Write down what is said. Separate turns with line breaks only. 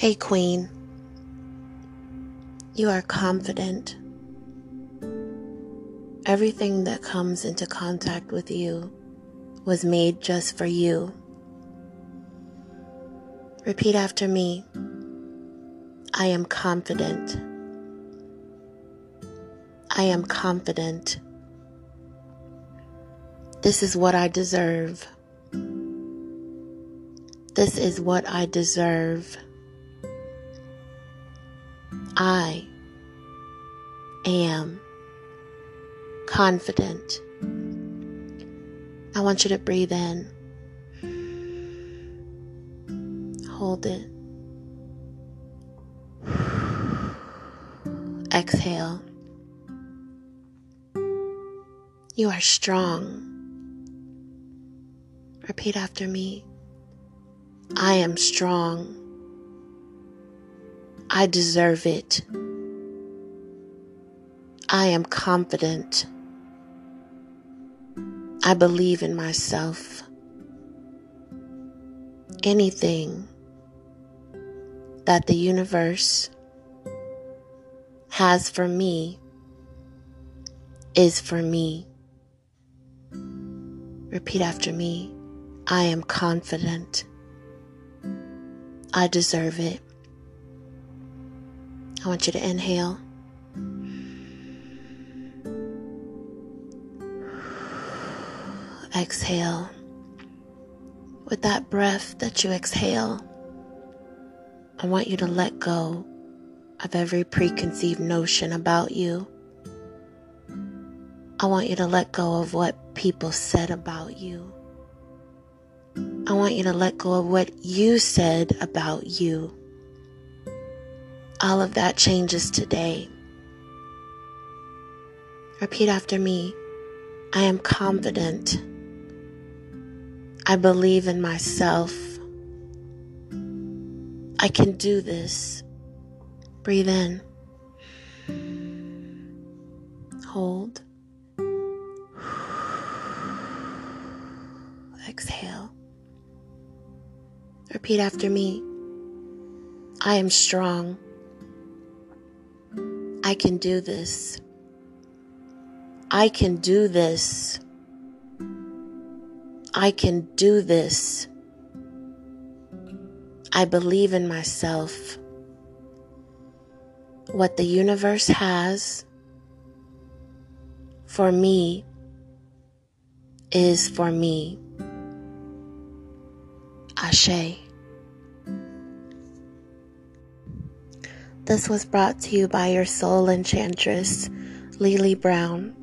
Hey, Queen. You are confident. Everything that comes into contact with you was made just for you. Repeat after me. I am confident. I am confident. This is what I deserve. This is what I deserve. I am confident. I want you to breathe in. Hold it. Exhale. You are strong. Repeat after me. I am strong. I deserve it. I am confident. I believe in myself. Anything that the universe has for me is for me. Repeat after me. I am confident. I deserve it. I want you to inhale. Exhale. With that breath that you exhale, I want you to let go of every preconceived notion about you. I want you to let go of what people said about you. I want you to let go of what you said about you. All of that changes today. Repeat after me. I am confident. I believe in myself. I can do this. Breathe in. Hold. Exhale. Repeat after me. I am strong. I can do this. I can do this. I can do this. I believe in myself. What the universe has for me is for me. Ashe. This was brought to you by your soul enchantress, Lily Brown.